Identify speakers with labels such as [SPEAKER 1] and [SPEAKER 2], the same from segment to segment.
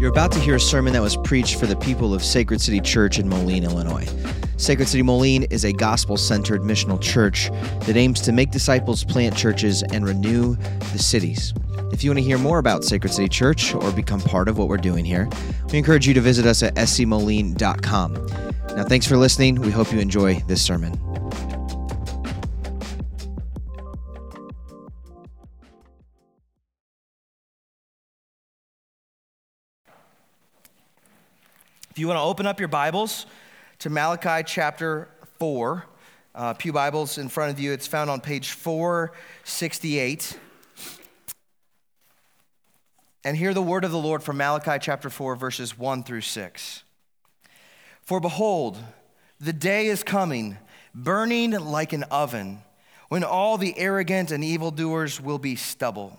[SPEAKER 1] You're about to hear a sermon that was preached for the people of Sacred City Church in Moline, Illinois. Sacred City Moline is a gospel centered missional church that aims to make disciples, plant churches, and renew the cities. If you want to hear more about Sacred City Church or become part of what we're doing here, we encourage you to visit us at scmoline.com. Now, thanks for listening. We hope you enjoy this sermon.
[SPEAKER 2] You want to open up your Bibles to Malachi chapter 4, uh, Pew Bibles in front of you, it's found on page 468. And hear the word of the Lord from Malachi chapter 4, verses 1 through 6. For behold, the day is coming, burning like an oven, when all the arrogant and evildoers will be stubble.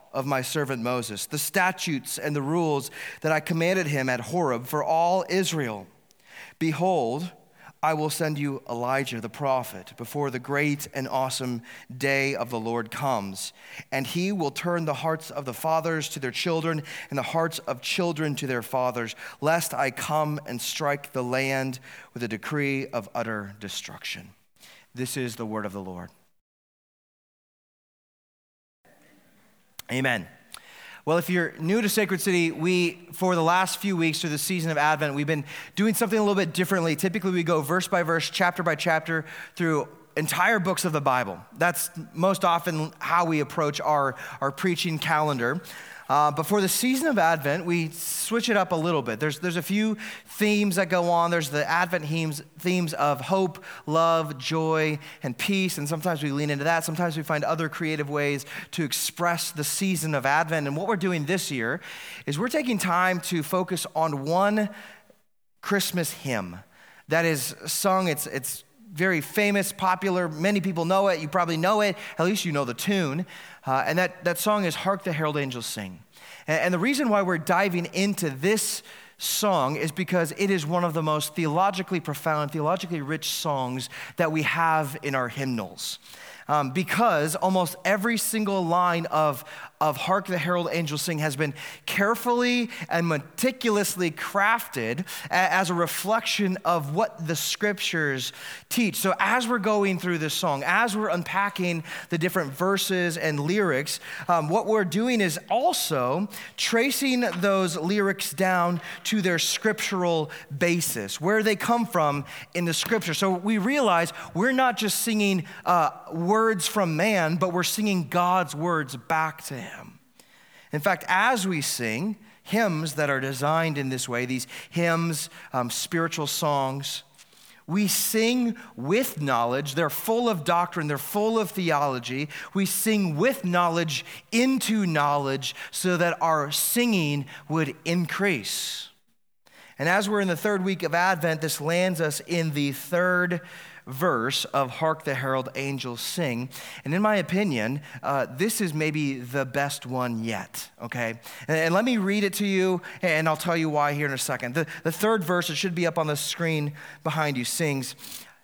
[SPEAKER 2] of my servant Moses, the statutes and the rules that I commanded him at Horeb for all Israel. Behold, I will send you Elijah the prophet before the great and awesome day of the Lord comes. And he will turn the hearts of the fathers to their children and the hearts of children to their fathers, lest I come and strike the land with a decree of utter destruction. This is the word of the Lord. Amen. Well, if you're new to Sacred City, we, for the last few weeks through the season of Advent, we've been doing something a little bit differently. Typically, we go verse by verse, chapter by chapter through entire books of the Bible. That's most often how we approach our, our preaching calendar. Uh, but for the season of Advent, we switch it up a little bit. There's, there's a few themes that go on. There's the Advent themes, themes of hope, love, joy, and peace. And sometimes we lean into that. Sometimes we find other creative ways to express the season of Advent. And what we're doing this year is we're taking time to focus on one Christmas hymn that is sung. It's, it's very famous, popular. Many people know it. You probably know it. At least you know the tune. Uh, and that, that song is Hark the Herald Angels Sing. And, and the reason why we're diving into this song is because it is one of the most theologically profound, theologically rich songs that we have in our hymnals. Um, because almost every single line of, of Hark the Herald Angels Sing has been carefully and meticulously crafted as a reflection of what the scriptures teach. So, as we're going through this song, as we're unpacking the different verses and lyrics, um, what we're doing is also tracing those lyrics down to their scriptural basis, where they come from in the scripture. So, we realize we're not just singing uh, words from man, but we're singing God's words back to him. In fact, as we sing hymns that are designed in this way, these hymns, um, spiritual songs, we sing with knowledge. They're full of doctrine, they're full of theology. We sing with knowledge into knowledge so that our singing would increase. And as we're in the third week of Advent, this lands us in the third verse of Hark the Herald Angels Sing. And in my opinion, uh, this is maybe the best one yet, okay? And, and, let me read it to you, and I'll tell you why here in a second. The, the third verse, it should be up on the screen behind you, sings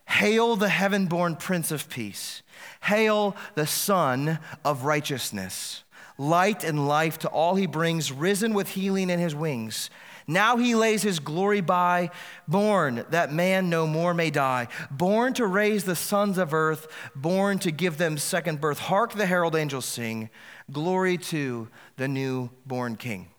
[SPEAKER 2] Hail the heaven born Prince of Peace, hail the Sun of Righteousness. Light and life to all he brings, risen with healing in his wings. Now he lays his glory by, born that man no more may die, born to raise the sons of earth, born to give them second birth. Hark the herald angels sing, glory to the newborn king.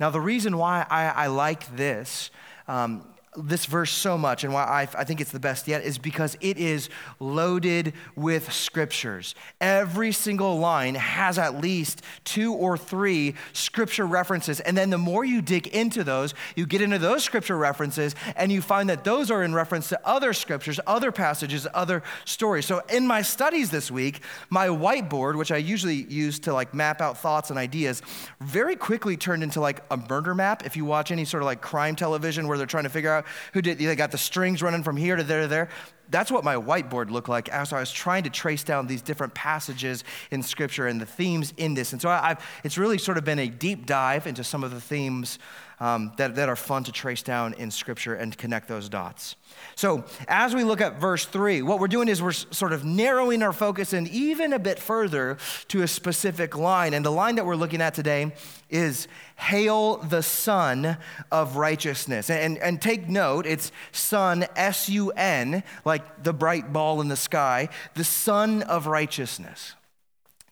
[SPEAKER 2] Now, the reason why I, I like this um, this verse so much and why I, I, think it's the best yet is because it is loaded with scriptures. Every single line has at least two or three scripture references. And then the more you dig into those, you get into those scripture references and you find that those are in reference to other scriptures, other passages, other stories. So in my studies this week, my whiteboard, which I usually use to like map out thoughts and ideas, very quickly turned into like a murder map. If you watch any sort of like crime television where they're trying to figure out out who did, they got the strings running from here to there to there. That's what my whiteboard looked like as I was trying to trace down these different passages in Scripture and the themes in this. And so I've, it's really sort of been a deep dive into some of the themes um, that, that are fun to trace down in Scripture and connect those dots. So, as we look at verse 3, what we're doing is we're sort of narrowing our focus and even a bit further to a specific line. And the line that we're looking at today is Hail the Sun of Righteousness. And, and take note, it's Sun, S U N, like the bright ball in the sky, the Sun of Righteousness.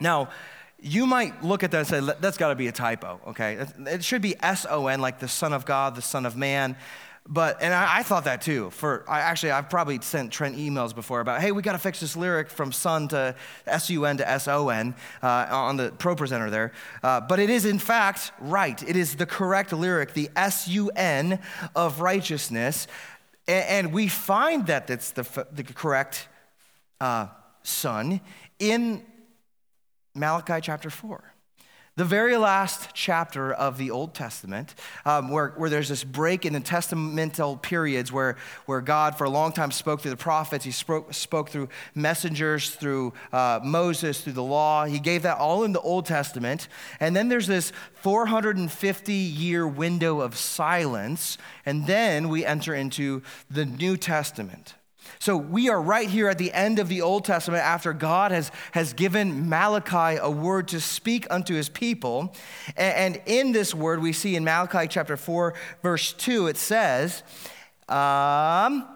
[SPEAKER 2] Now, you might look at that and say, that's got to be a typo, okay? It should be S O N, like the Son of God, the Son of Man. But, and I, I, thought that too. For I, actually, I've probably sent Trent emails before about, hey, we got to fix this lyric from son to S U N to S O N uh, on the ProPresenter there. Uh, but it is, in fact, right. It is the correct lyric, the S U N of righteousness. And, and, we find that it's the, the correct uh, son in Malachi chapter 4. The very last chapter of the Old Testament, um, where, where there's this break in the testamental periods where, where God, for a long time, spoke through the prophets. He spoke, spoke through messengers, through uh, Moses, through the law. He gave that all in the Old Testament. And then there's this 450 year window of silence. And then we enter into the New Testament. So we are right here at the end of the Old Testament after God has, has given Malachi a word to speak unto his people. And, in this word, we see in Malachi chapter 4, verse 2, it says, um,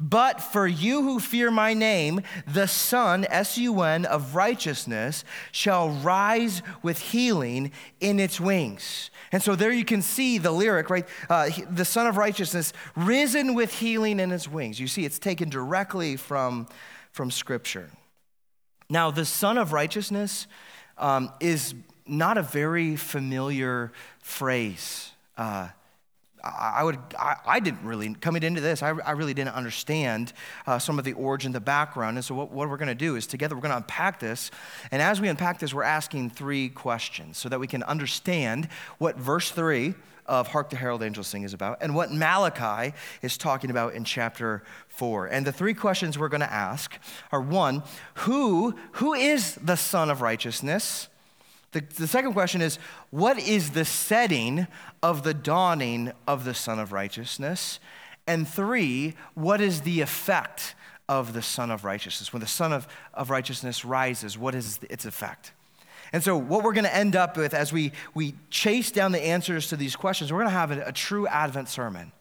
[SPEAKER 2] but for you who fear my name, the Sun, S U N, of righteousness shall rise with healing in its wings. And so there you can see the lyric, right? Uh, the Sun of Righteousness, risen with healing in its wings. You see, it's taken directly from, from Scripture. Now, the Sun of Righteousness um, is not a very familiar phrase. Uh, I would, I, I, didn't really, coming into this, I, I really didn't understand uh, some of the origin, the background. And so, what, what we're going to do is together we're going to unpack this. And as we unpack this, we're asking three questions so that we can understand what verse three of Hark the Herald Angels Sing is about and what Malachi is talking about in chapter four. And the three questions we're going to ask are one, who, who is the Son of Righteousness? The, the second question is what is the setting of the dawning of the Sun of Righteousness? And three, what is the effect of the Sun of Righteousness? When the Sun of, of Righteousness rises, what is its effect? And so, what we're going to end up with as we, we chase down the answers to these questions, we're going to have a, a true Advent sermon.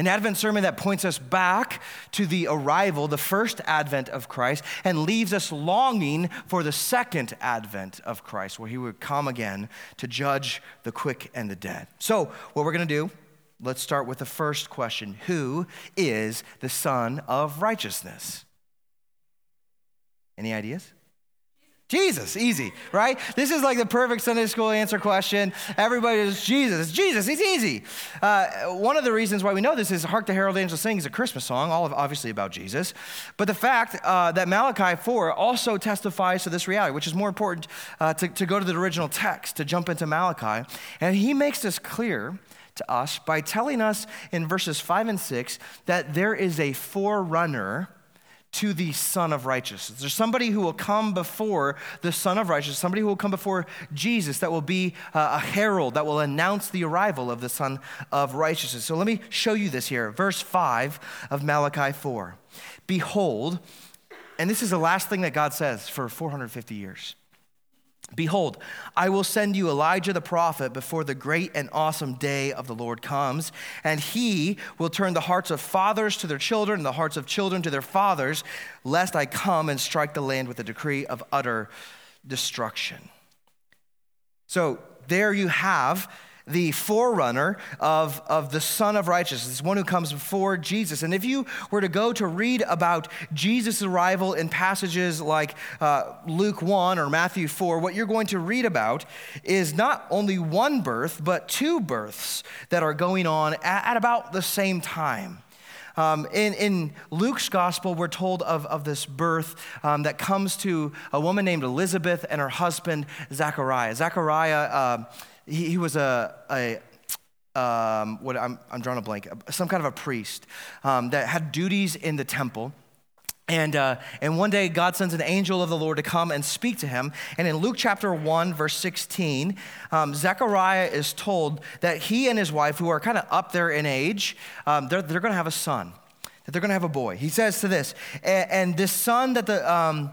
[SPEAKER 2] An Advent sermon that points us back to the arrival, the first advent of Christ, and leaves us longing for the second advent of Christ, where he would come again to judge the quick and the dead. So, what we're going to do, let's start with the first question Who is the Son of Righteousness? Any ideas? Jesus, easy, right? This is like the perfect Sunday school answer question. Everybody is Jesus. Jesus. It's easy. Uh, one of the reasons why we know this is "Hark the Herald Angels Sing" is a Christmas song, all of, obviously about Jesus. But the fact uh, that Malachi 4 also testifies to this reality, which is more important uh, to, to go to the original text, to jump into Malachi, and he makes this clear to us by telling us in verses 5 and 6 that there is a forerunner to the Son of Righteousness. There's somebody who will come before the Son of Righteousness, somebody who will come before Jesus that will be uh, a herald that will announce the arrival of the Son of Righteousness. So let me show you this here. Verse 5 of Malachi 4. Behold, and this is the last thing that God says for 450 years. Behold, I will send you Elijah the prophet before the great and awesome day of the Lord comes, and he will turn the hearts of fathers to their children and the hearts of children to their fathers, lest I come and strike the land with a decree of utter destruction. So there you have the forerunner of, of the Son of Righteousness, one who comes before Jesus. And if you were to go to read about Jesus' arrival in passages like uh, Luke 1 or Matthew 4, what you're going to read about is not only one birth, but two births that are going on at, at about the same time. Um, in, in, Luke's gospel, we're told of, of this birth um, that comes to a woman named Elizabeth and her husband, Zachariah. Zachariah. Uh, he, he was a, a um, what I'm, I'm drawing a blank, some kind of a priest um, that had duties in the temple. And, uh, and one day, God sends an angel of the Lord to come and speak to him. And in Luke chapter 1, verse 16, um, Zechariah is told that he and his wife, who are kind of up there in age, um, they're, they're going to have a son, that they're going to have a boy. He says to this, and, and this son that the, um,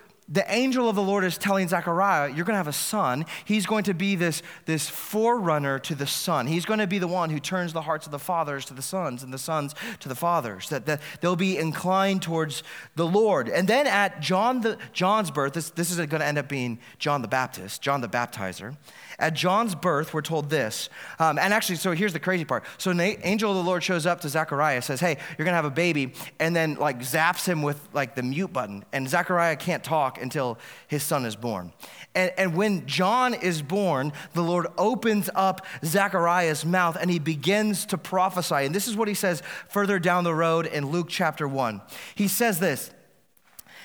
[SPEAKER 2] the angel of the Lord is telling Zechariah, You're going to have a son. He's going to be this, this forerunner to the son. He's going to be the one who turns the hearts of the fathers to the sons and the sons to the fathers, that, that they'll be inclined towards the Lord. And then at John the, John's birth, this, this is going to end up being John the Baptist, John the Baptizer. At John's birth, we're told this. Um, and actually, so here's the crazy part. So an angel of the Lord shows up to Zechariah, says, Hey, you're going to have a baby, and then like zaps him with like the mute button. And Zechariah can't talk until his son is born. And, and when John is born, the Lord opens up Zechariah's mouth and he begins to prophesy. And this is what he says further down the road in Luke chapter 1. He says this.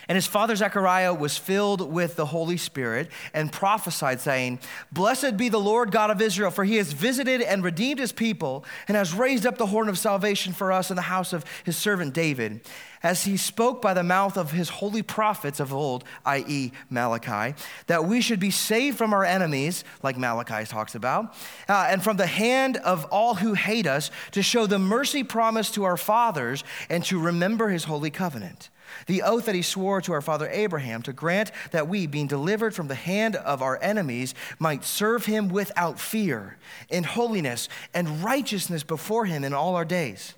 [SPEAKER 2] And his father Zechariah was filled with the Holy Spirit and prophesied, saying, Blessed be the Lord God of Israel, for he has visited and redeemed his people and has raised up the horn of salvation for us in the house of his servant David. As he spoke by the mouth of his holy prophets of old, i.e., Malachi, that we should be saved from our enemies, like Malachi talks about, uh, and from the hand of all who hate us, to show the mercy promised to our fathers and to remember his holy covenant the oath that he swore to our father Abraham to grant that we, being delivered from the hand of our enemies, might serve him without fear, in holiness and righteousness before him in all our days.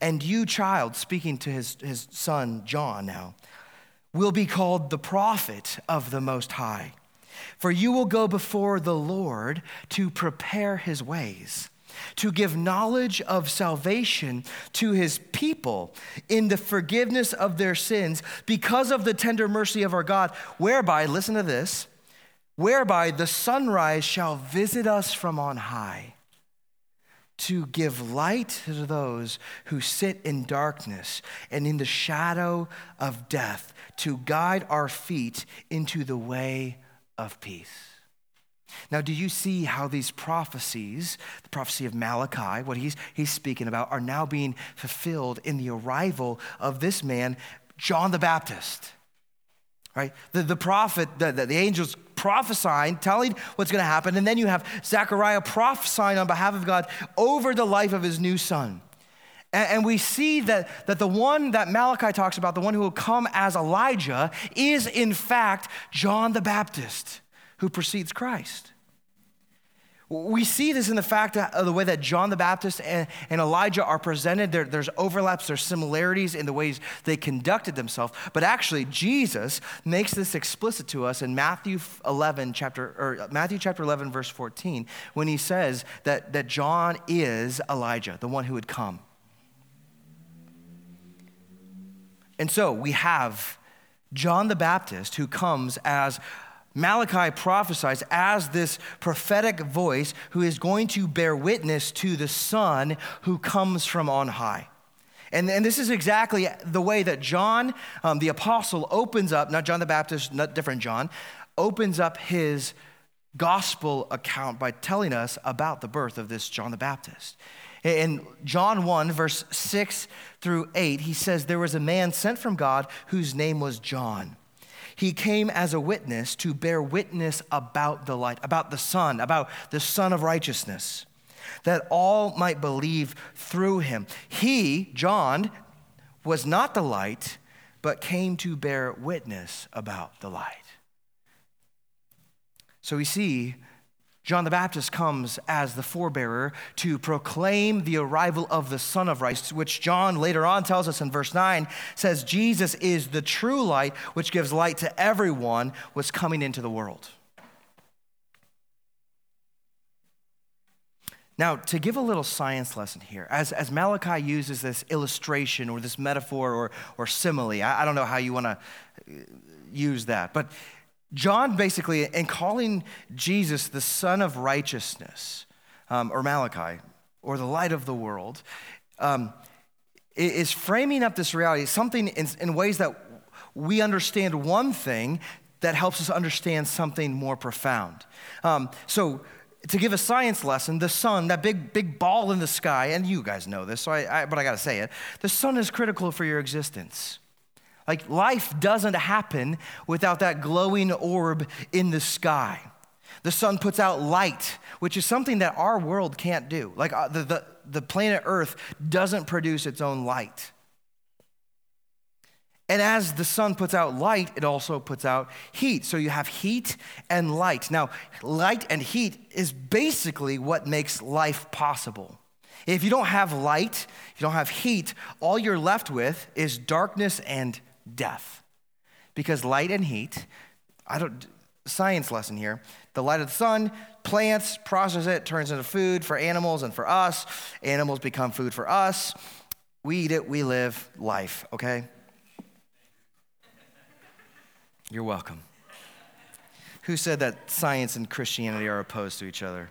[SPEAKER 2] And you, child, speaking to his, his son John now, will be called the prophet of the Most High. For you will go before the Lord to prepare his ways to give knowledge of salvation to his people in the forgiveness of their sins because of the tender mercy of our God, whereby, listen to this, whereby the sunrise shall visit us from on high to give light to those who sit in darkness and in the shadow of death, to guide our feet into the way of peace. Now, do you see how these prophecies, the prophecy of Malachi, what he's, he's speaking about, are now being fulfilled in the arrival of this man, John the Baptist? Right? The, the prophet, the, the, the angels prophesying, telling what's going to happen, and then you have Zechariah prophesying on behalf of God over the life of his new son. And, we see that, that the one that Malachi talks about, the one who will come as Elijah, is in fact John the Baptist who precedes Christ. We see this in the fact of the way that John the Baptist and, and Elijah are presented. There, there's overlaps, there's similarities in the ways they conducted themselves. But actually, Jesus makes this explicit to us in Matthew 11, chapter, or uh, Matthew chapter 11, verse 14, when he says that, that John is Elijah, the one who would come. And so we have John the Baptist who comes as Malachi prophesies as this prophetic voice who is going to bear witness to the Son who comes from on high. And, and this is exactly the way that John, um, the apostle, opens up, not John the Baptist, not different John, opens up his gospel account by telling us about the birth of this John the Baptist. In John 1, verse 6 through 8, he says, There was a man sent from God whose name was John. He came as a witness to bear witness about the light, about the Son, about the Son of righteousness, that all might believe through him. He, John, was not the light, but came to bear witness about the light. So we see John the Baptist comes as the forebearer to proclaim the arrival of the Son of Righteousness, which John later on tells us in verse 9 says Jesus is the true light which gives light to everyone was coming into the world. Now, to give a little science lesson here, as, as Malachi uses this illustration or this metaphor or, or simile, I, I don't know how you want to uh, use that, but John basically, in calling Jesus the Son of Righteousness, um, or Malachi, or the light of the world, um, is framing up this reality, something in, in ways that we understand one thing that helps us understand something more profound. Um, so, to give a science lesson, the sun, that big, big ball in the sky, and you guys know this, so I, I, but I gotta say it, the sun is critical for your existence. Like life doesn't happen without that glowing orb in the sky. The sun puts out light, which is something that our world can't do. Like uh, the, the, the planet Earth doesn't produce its own light. And as the sun puts out light, it also puts out heat. So you have heat and light. Now, light and heat is basically what makes life possible. If you don't have light, you don't have heat, all you're left with is darkness and death. Because light and heat, I don't science lesson here. The light of the sun, plants, process it, turns into food for animals and for us. Animals become food for us. We eat it, we live life, okay? You're welcome. Who said that science and Christianity are opposed to each other?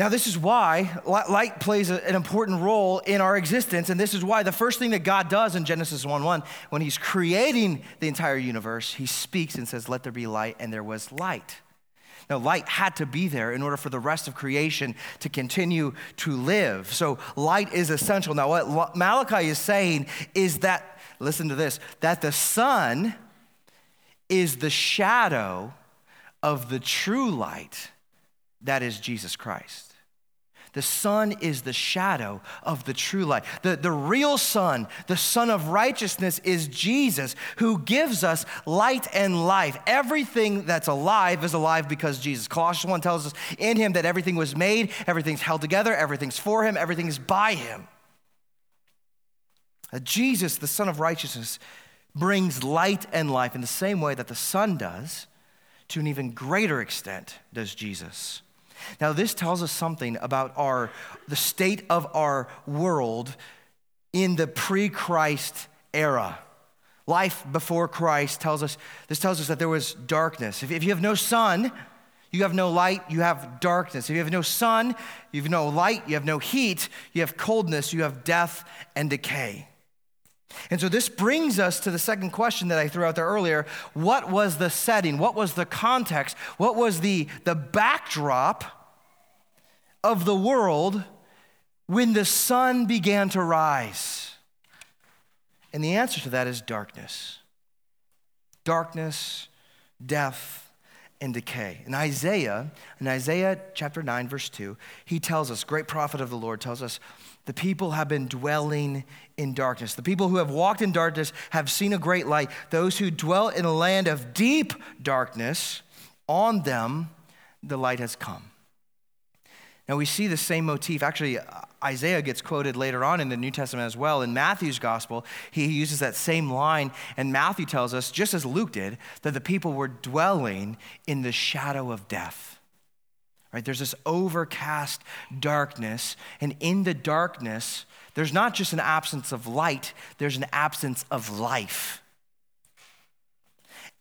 [SPEAKER 2] Now, this is why light plays an important role in our existence, and this is why the first thing that God does in Genesis 1 1, when He's creating the entire universe, He speaks and says, Let there be light, and there was light. Now, light had to be there in order for the rest of creation to continue to live. So, light is essential. Now, what Malachi is saying is that, listen to this, that the sun is the shadow of the true light that is Jesus Christ. The sun is the shadow of the true light. The, the real sun, the sun of righteousness, is Jesus who gives us light and life. Everything that's alive is alive because Jesus. Colossians 1 tells us in him that everything was made, everything's held together, everything's for him, everything is by him. Jesus, the Son of righteousness, brings light and life in the same way that the sun does, to an even greater extent, does Jesus. Now, this tells us something about our, the state of our world in the pre Christ era. Life before Christ tells us, this tells us that there was darkness. If, if you have no sun, you have no light, you have darkness. If you have no sun, you have no light, you have no heat, you have coldness, you have death and decay. And so this brings us to the second question that I threw out there earlier. What was the setting? What was the context? What was the, the backdrop of the world when the sun began to rise? And the answer to that is darkness. Darkness, death, and decay. In Isaiah, in Isaiah chapter 9, verse 2, he tells us, great prophet of the Lord tells us, the people have been dwelling in darkness. The people who have walked in darkness have seen a great light. Those who dwell in a land of deep darkness, on them the light has come. Now we see the same motif. Actually, Isaiah gets quoted later on in the New Testament as well. In Matthew's gospel, he uses that same line, and Matthew tells us, just as Luke did, that the people were dwelling in the shadow of death. Right? There's this overcast darkness, and in the darkness, there's not just an absence of light, there's an absence of life.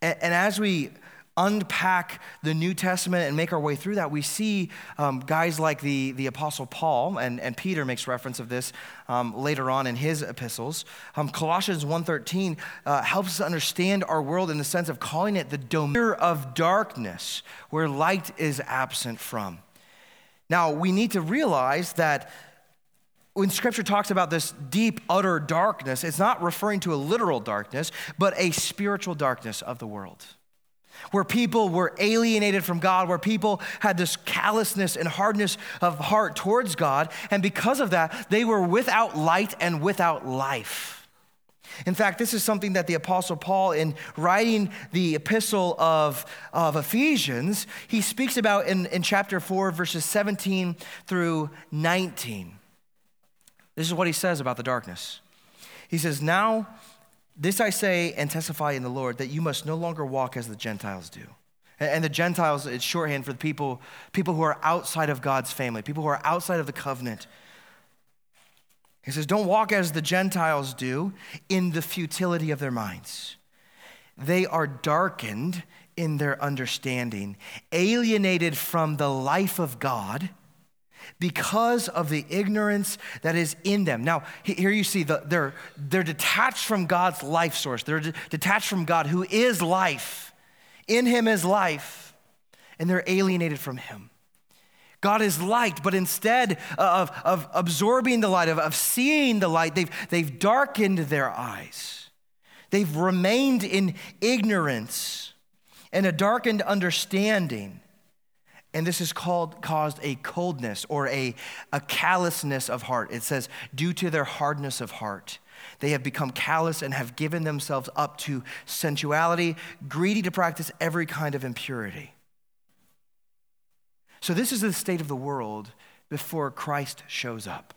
[SPEAKER 2] And, and as we unpack the New Testament and make our way through that, we see um, guys like the, the Apostle Paul, and, and Peter makes reference of this um, later on in his epistles. Um, Colossians 1.13 uh, helps us understand our world in the sense of calling it the domain of darkness, where light is absent from. Now, we need to realize that when scripture talks about this deep, utter darkness, it's not referring to a literal darkness, but a spiritual darkness of the world where people were alienated from God, where people had this callousness and hardness of heart towards God. And because of that, they were without light and without life. In fact, this is something that the Apostle Paul, in writing the epistle of, of Ephesians, he speaks about in, in chapter 4, verses 17 through 19. This is what he says about the darkness. He says, Now this I say and testify in the Lord that you must no longer walk as the Gentiles do And the Gentiles, it's shorthand for the people, people who are outside of God's family, people who are outside of the covenant. He says, Don't walk as the Gentiles do in the futility of their minds. They are darkened in their understanding, alienated from the life of God because of the ignorance that is in them. Now, here you see the, they're, they're detached from God's life source, they're de- detached from God who is life. In Him is life, and they're alienated from Him. God is light, but instead of, of absorbing the light, of, of seeing the light, they've, they've darkened their eyes. They've remained in ignorance and a darkened understanding. And this is called caused a coldness or a, a callousness of heart. It says, due to their hardness of heart. They have become callous and have given themselves up to sensuality, greedy to practice every kind of impurity. So, this is the state of the world before Christ shows up.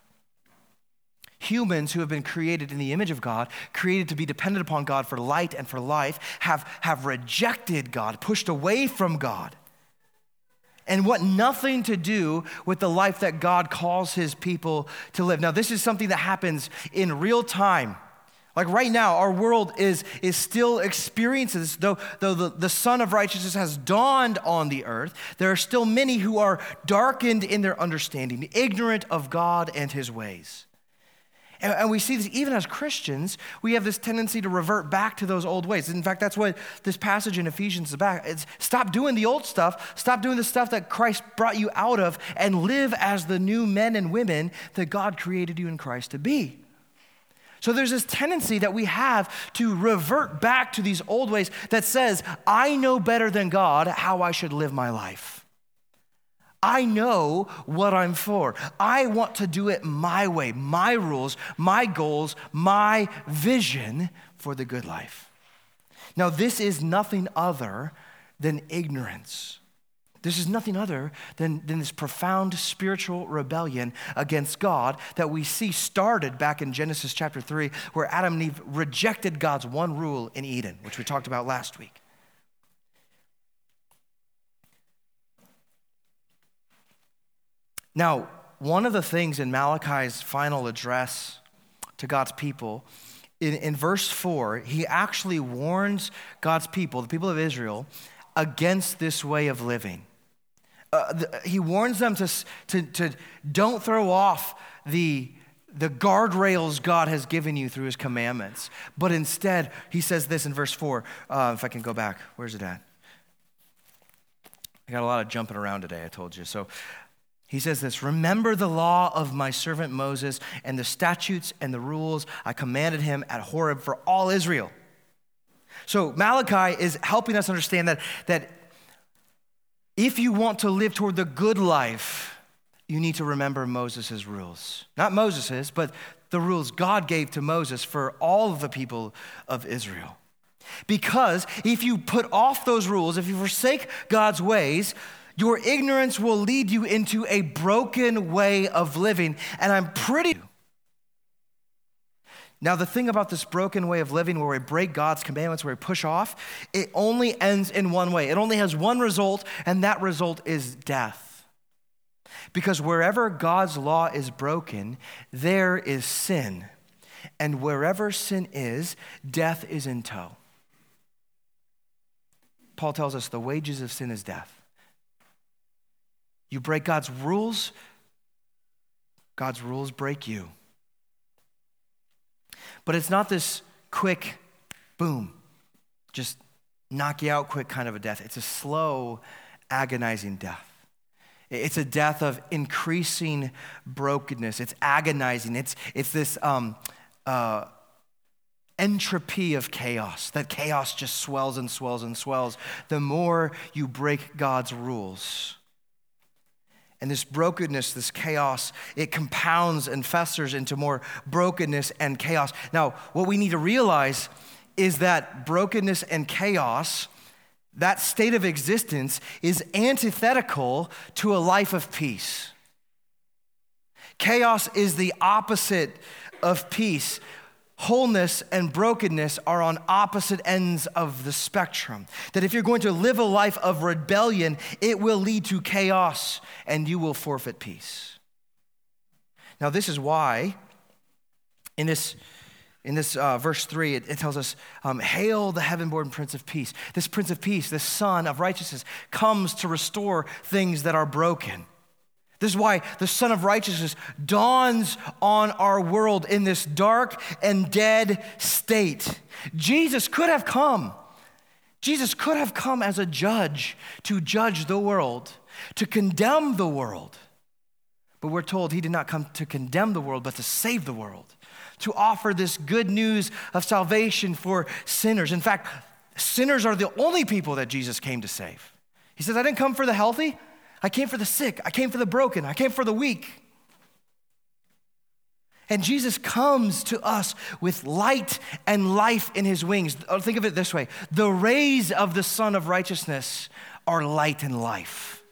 [SPEAKER 2] Humans who have been created in the image of God, created to be dependent upon God for light and for life, have, have rejected God, pushed away from God and want nothing to do with the life that God calls his people to live. Now, this is something that happens in real time. Like right now, our world is, is still experiencing this. Though, though the, the Sun of Righteousness has dawned on the earth, there are still many who are darkened in their understanding, ignorant of God and his ways. And, and we see this even as Christians, we have this tendency to revert back to those old ways. In fact, that's what this passage in Ephesians is about. It's stop doing the old stuff, stop doing the stuff that Christ brought you out of, and live as the new men and women that God created you in Christ to be. So there's this tendency that we have to revert back to these old ways that says, I know better than God how I should live my life. I know what I'm for. I want to do it my way, my rules, my goals, my vision for the good life. Now, this is nothing other than ignorance. This is nothing other than, than this profound spiritual rebellion against God that we see started back in Genesis chapter 3, where Adam and Eve rejected God's one rule in Eden, which we talked about last week. Now, one of the things in Malachi's final address to God's people, in, in verse 4, he actually warns God's people, the people of Israel, against this way of living. Uh, the, he warns them to, to, to don't throw off the, the guardrails God has given you through his commandments. But instead, he says this in verse 4. Uh, if I can go back, where's it at? I got a lot of jumping around today, I told you. So he says this Remember the law of my servant Moses and the statutes and the rules I commanded him at Horeb for all Israel. So Malachi is helping us understand that, that if you want to live toward the good life, you need to remember Moses' rules. Not Moses's, but the rules God gave to Moses for all of the people of Israel. Because if you put off those rules, if you forsake God's ways, your ignorance will lead you into a broken way of living, and I'm pretty. Now, the thing about this broken way of living where we break God's commandments, where we push off, it only ends in one way. It only has one result, and that result is death. Because wherever God's law is broken, there is sin. And wherever sin is, death is in tow. Paul tells us the wages of sin is death. You break God's rules, God's rules break you. But it's not this quick, boom, just knock you out quick kind of a death. It's a slow, agonizing death. It's a death of increasing brokenness. It's agonizing. It's, it's this um, uh, entropy of chaos, that chaos just swells and swells and swells the more you break God's rules. And this brokenness, this chaos, it compounds and festers into more brokenness and chaos. Now, what we need to realize is that brokenness and chaos, that state of existence, is antithetical to a life of peace. Chaos is the opposite of peace. Wholeness and brokenness are on opposite ends of the spectrum. That if you're going to live a life of rebellion, it will lead to chaos and you will forfeit peace. Now, this is why in this in this uh, verse 3, it, it tells us, um, Hail the heaven born Prince of Peace. This Prince of Peace, this Son of righteousness, comes to restore things that are broken. This is why the Son of Righteousness dawns on our world in this dark and dead state. Jesus could have come. Jesus could have come as a judge to judge the world, to condemn the world. But we're told he did not come to condemn the world, but to save the world, to offer this good news of salvation for sinners. In fact, sinners are the only people that Jesus came to save. He says, I didn't come for the healthy, I came for the sick. I came for the broken. I came for the weak. And Jesus comes to us with light and life in his wings. Oh, think of it this way the rays of the Son of Righteousness are light and life.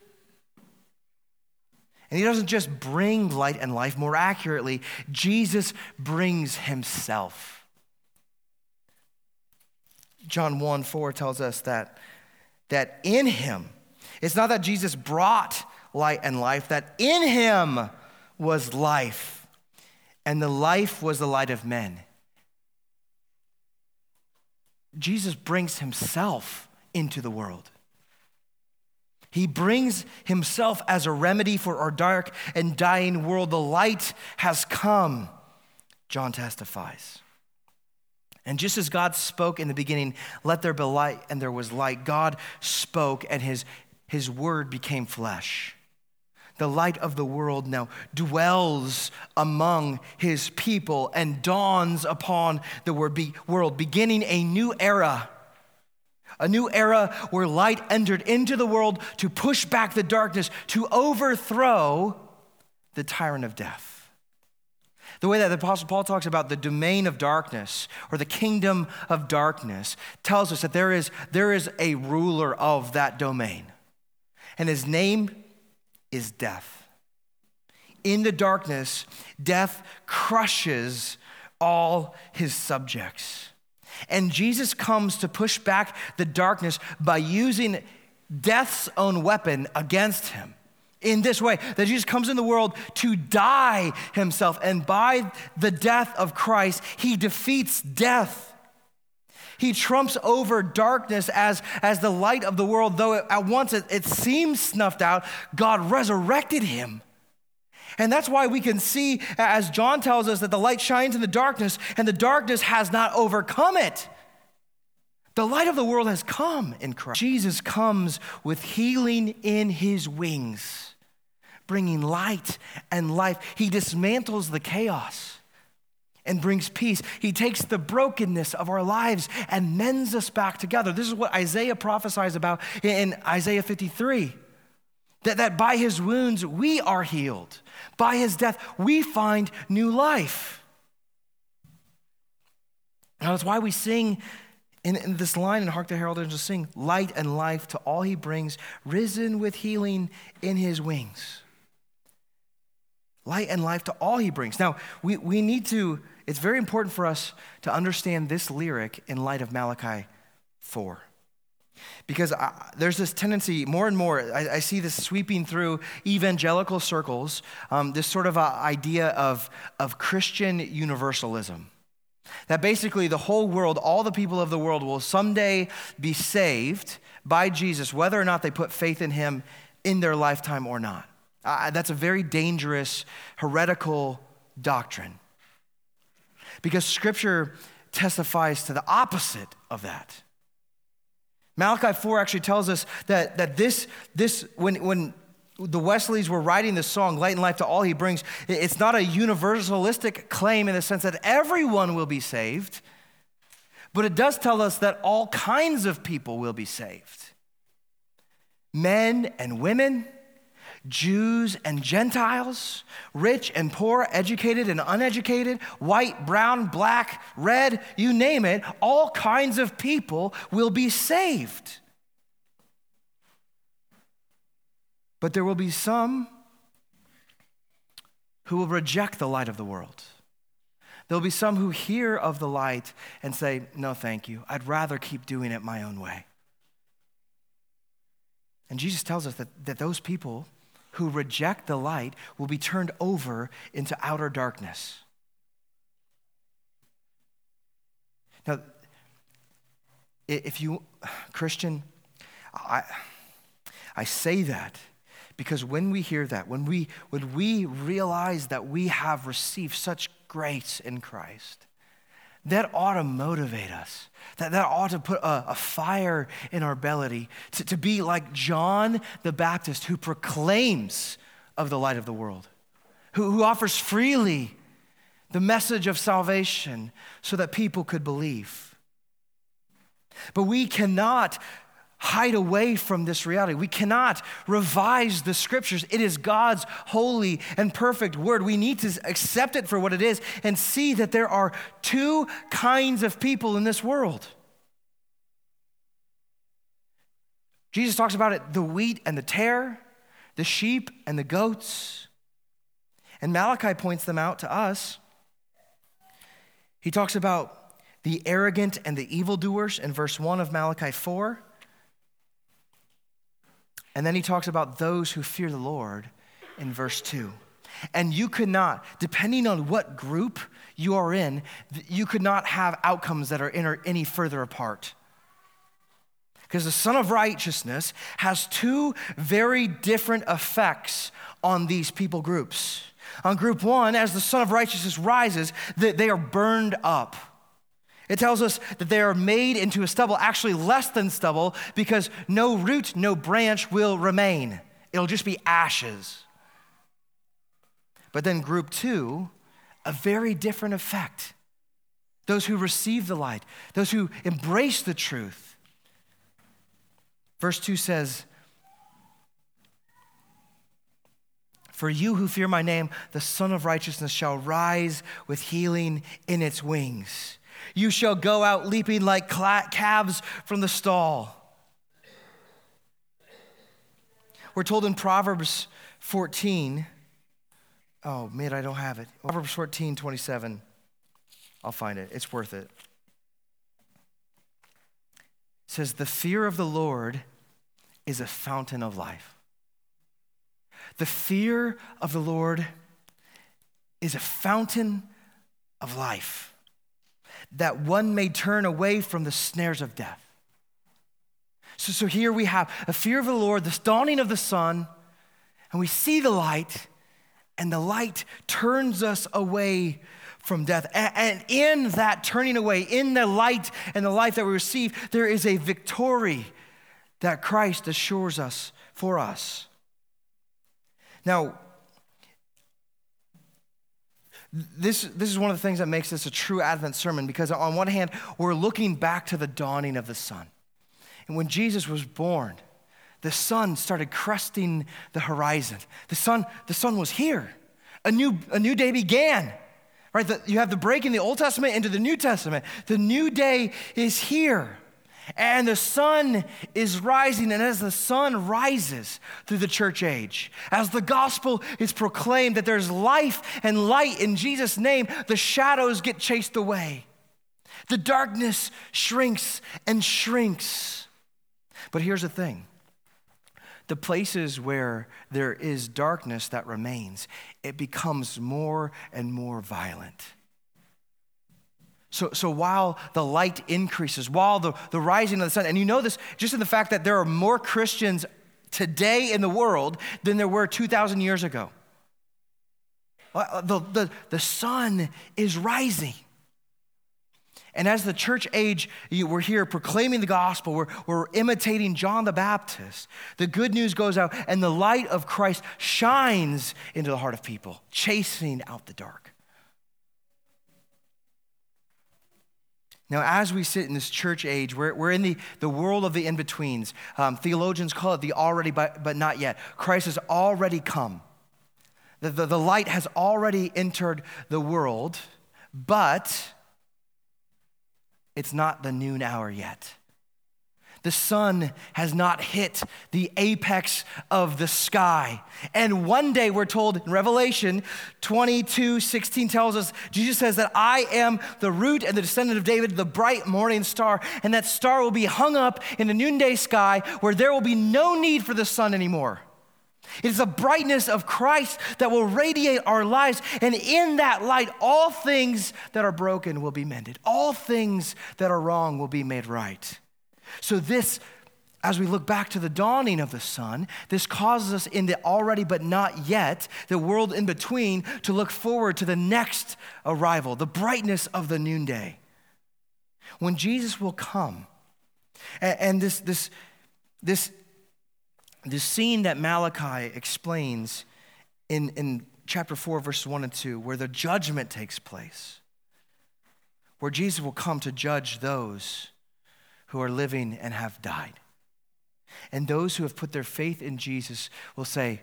[SPEAKER 2] And he doesn't just bring light and life, more accurately, Jesus brings himself. John 1 4 tells us that, that in him, it's not that Jesus brought light and life, that in him was life, and the life was the light of men. Jesus brings himself into the world. He brings himself as a remedy for our dark and dying world. The light has come, John testifies. And just as God spoke in the beginning, let there be light, and there was light, God spoke, and his, his word became flesh. The light of the world now dwells among his people and dawns upon the world, beginning a new era. A new era where light entered into the world to push back the darkness, to overthrow the tyrant of death. The way that the Apostle Paul talks about the domain of darkness or the kingdom of darkness tells us that there is, there is a ruler of that domain and his name is death. In the darkness, death crushes all his subjects. And Jesus comes to push back the darkness by using death's own weapon against him. In this way, that Jesus comes in the world to die himself, and by the death of Christ, he defeats death. He trumps over darkness as, as the light of the world, though at once it, it seems snuffed out, God resurrected him. And that's why we can see, as John tells us, that the light shines in the darkness and the darkness has not overcome it. The light of the world has come in Christ. Jesus comes with healing in his wings, bringing light and life. He dismantles the chaos and brings peace. He takes the brokenness of our lives and mends us back together. This is what Isaiah prophesies about in Isaiah 53 that, that by his wounds we are healed, by his death we find new life. Now, that's why we sing in, in this line in Hark the Herald Angels Sing, light and life to all he brings, risen with healing in his wings light and life to all he brings. Now, we, we need to, it's very important for us to understand this lyric in light of Malachi 4. Because I, there's this tendency, more and more, I, I, see this sweeping through evangelical circles, um, this sort of idea of, of Christian universalism. That basically the whole world, all the people of the world will someday be saved by Jesus, whether or not they put faith in him in their lifetime or not. Uh, that's a very dangerous, heretical doctrine. Because scripture testifies to the opposite of that. Malachi 4 actually tells us that, that this, this when, when the Wesleys were writing this song, Light and Life to All He Brings, it's not a universalistic claim in the sense that everyone will be saved, but it does tell us that all kinds of people will be saved men and women Jews and Gentiles, rich and poor, educated and uneducated, white, brown, black, red, you name it, all kinds of people will be saved. But there will be some who will reject the light of the world. There'll be some who hear of the light and say, No, thank you. I'd rather keep doing it my own way. And Jesus tells us that, that those people who reject the light will be turned over into outer darkness. Now, if you, Christian, I, I say that because when we hear that, when we, when we realize that we have received such grace in Christ, that ought to motivate us. That, that ought to put a, a fire in our belly to, to be like John the Baptist who proclaims of the light of the world, who, who offers freely the message of salvation so that people could believe. But we cannot hide away from this reality. We cannot revise the scriptures. It is God's holy and perfect word. We need to accept it for what it is and see that there are two kinds of people in this world. Jesus talks about it the wheat and the tare, the sheep and the goats. And Malachi points them out to us. He talks about the arrogant and the evildoers in verse 1 of Malachi 4. And then he talks about those who fear the Lord in verse 2. And you could not, depending on what group you are in, you could not have outcomes that are any further apart. Because the Sun of Righteousness has two very different effects on these people groups. On group one, as the Sun of Righteousness rises, they are burned up. It tells us that they are made into a stubble, actually less than stubble, because no root, no branch will remain. It'll just be ashes. But then, group two, a very different effect. Those who receive the light, those who embrace the truth. Verse 2 says, For you who fear my name, the Sun of Righteousness shall rise with healing in its wings. You shall go out leaping like calves from the stall. We're told in Proverbs 14, oh man, I don't have it. Proverbs 14, 27. I'll find it. It's worth it. It says, The fear of the Lord is a fountain of life. The fear of the Lord is a fountain of life that one may turn away from the snares of death. So, so here we have a fear of the Lord, this dawning of the sun, and we see the light, and the light turns us away from death. And, and in that turning away, in the light and the life that we receive, there is a victory that Christ assures us for us. Now, this, this is one of the things that makes this a true Advent sermon because, on one hand, we're looking back to the dawning of the sun. And when Jesus was born, the sun started cresting the horizon. The sun, the sun was here. A new, a new day began. Right? The, you have the break in the Old Testament into the New Testament. The new day is here. And the sun is rising. And as the sun rises through the church age, as the gospel is proclaimed that there's life and light in Jesus' name, the shadows get chased away. The darkness shrinks and shrinks. But here's the thing the places where there is darkness that remains, it becomes more and more violent. So, so while the light increases, while the, the rising of the sun, and you know this just in the fact that there are more Christians today in the world than there were 2,000 years ago. Uh, the, the, the sun is rising. And as the church age, we're here proclaiming the gospel, we're, we're imitating John the Baptist. The good news goes out, and the light of Christ shines into the heart of people, chasing out the dark. Now, as we sit in this church age, we're, we're in the, the world of the in betweens. Um, theologians call it the already, but, but not yet. Christ has already come. The, the, the light has already entered the world, but it's not the noon hour yet. The sun has not hit the apex of the sky. And one day, we're told in Revelation 22 16 tells us, Jesus says that I am the root and the descendant of David, the bright morning star. And that star will be hung up in the noonday sky where there will be no need for the sun anymore. It is the brightness of Christ that will radiate our lives. And in that light, all things that are broken will be mended, all things that are wrong will be made right. So, this, as we look back to the dawning of the sun, this causes us in the already but not yet, the world in between, to look forward to the next arrival, the brightness of the noonday. When Jesus will come, and, this, this, this, this scene that Malachi explains in, in chapter 4, verses 1 and 2, where the judgment takes place, where Jesus will come to judge those who are living and have died. And those who have put their faith in Jesus will say,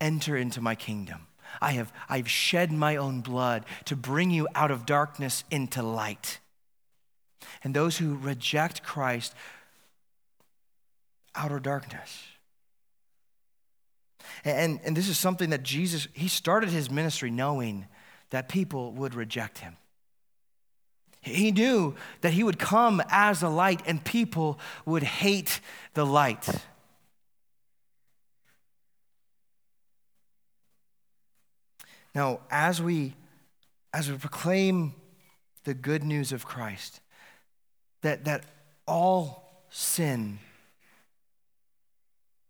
[SPEAKER 2] Enter into my kingdom. I have I've shed my own blood to bring you out of darkness into light. And those who reject Christ, outer darkness. And, and this is something that Jesus, he started his ministry knowing that people would reject him. He knew that he would come as a light and people would hate the light. Now, as we as we proclaim the good news of Christ, that, that all sin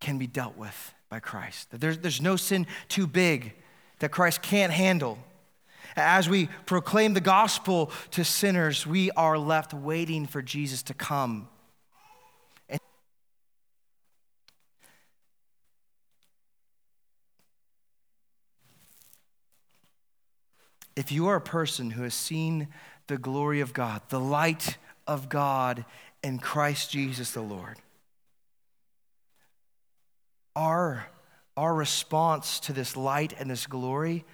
[SPEAKER 2] can be dealt with by Christ. That there's, there's no sin too big that Christ can't handle. As we proclaim the gospel to sinners, we are left waiting for Jesus to come. And if you are a person who has seen the glory of God, the light of God in Christ Jesus the Lord, our, our response to this light and this glory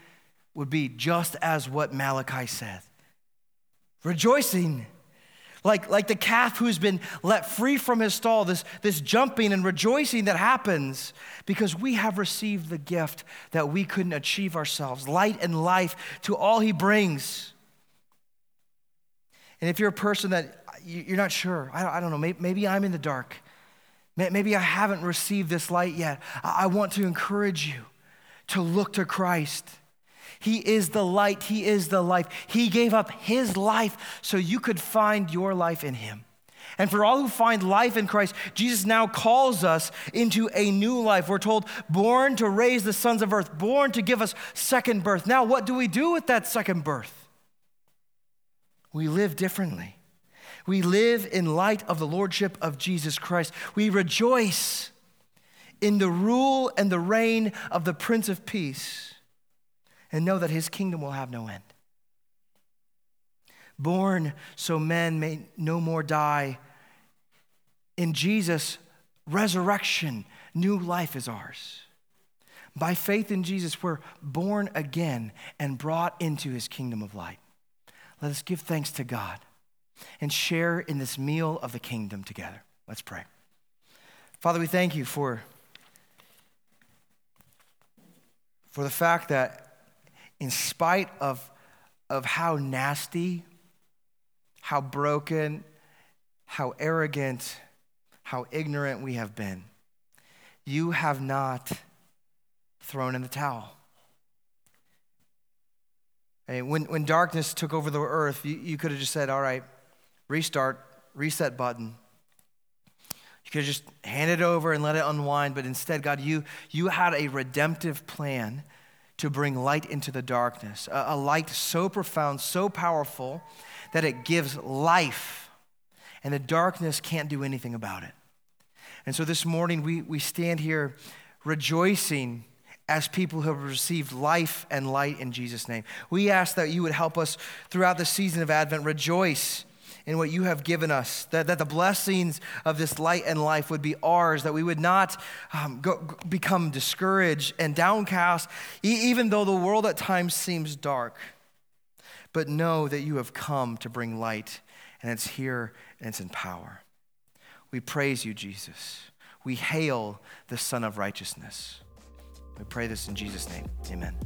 [SPEAKER 2] would be just as what Malachi said rejoicing. Like, like the calf who's been let free from his stall, this, this jumping and rejoicing that happens because we have received the gift that we couldn't achieve ourselves light and life to all he brings. And if you're a person that you're not sure, I don't know, maybe, maybe I'm in the dark, maybe I haven't received this light yet, I want to encourage you to look to Christ. He is the light, He is the life. He gave up His life so you could find your life in Him. And for all who find life in Christ, Jesus now calls us into a new life. We're told, born to raise the sons of earth, born to give us second birth. Now, what do we do with that second birth? We live differently. We live in light of the lordship of Jesus Christ. We rejoice in the rule and the reign of the Prince of Peace and know that his kingdom will have no end. Born so men may no more die. In Jesus' resurrection, new life is ours. By faith in Jesus, we're born again and brought into his kingdom of light. Let us give thanks to God and share in this meal of the kingdom together. Let's pray. Father, we thank you for, for the fact that in spite of, of how nasty, how broken, how arrogant, how ignorant we have been, you have not thrown in the towel. when, when darkness took over the earth, you, you could have just said, All right, restart, reset button. You could have just hand it over and let it unwind, but instead, God, you, you had a redemptive plan to bring light into the darkness, a, a light so profound, so powerful that it gives life, and the darkness can't do anything about it. And so this morning, we, we stand here rejoicing as people who have received life and light in Jesus' name. We ask that you would help us throughout the season of Advent rejoice in what you have given us, that, that the blessings of this light and life would be ours, that we would not um, go, become discouraged and downcast, e- even though the world at times seems dark. But know that you have come to bring light, and it's here and it's in power. We praise you, Jesus. We hail the Sun of Righteousness. We pray this in Jesus' name. Amen.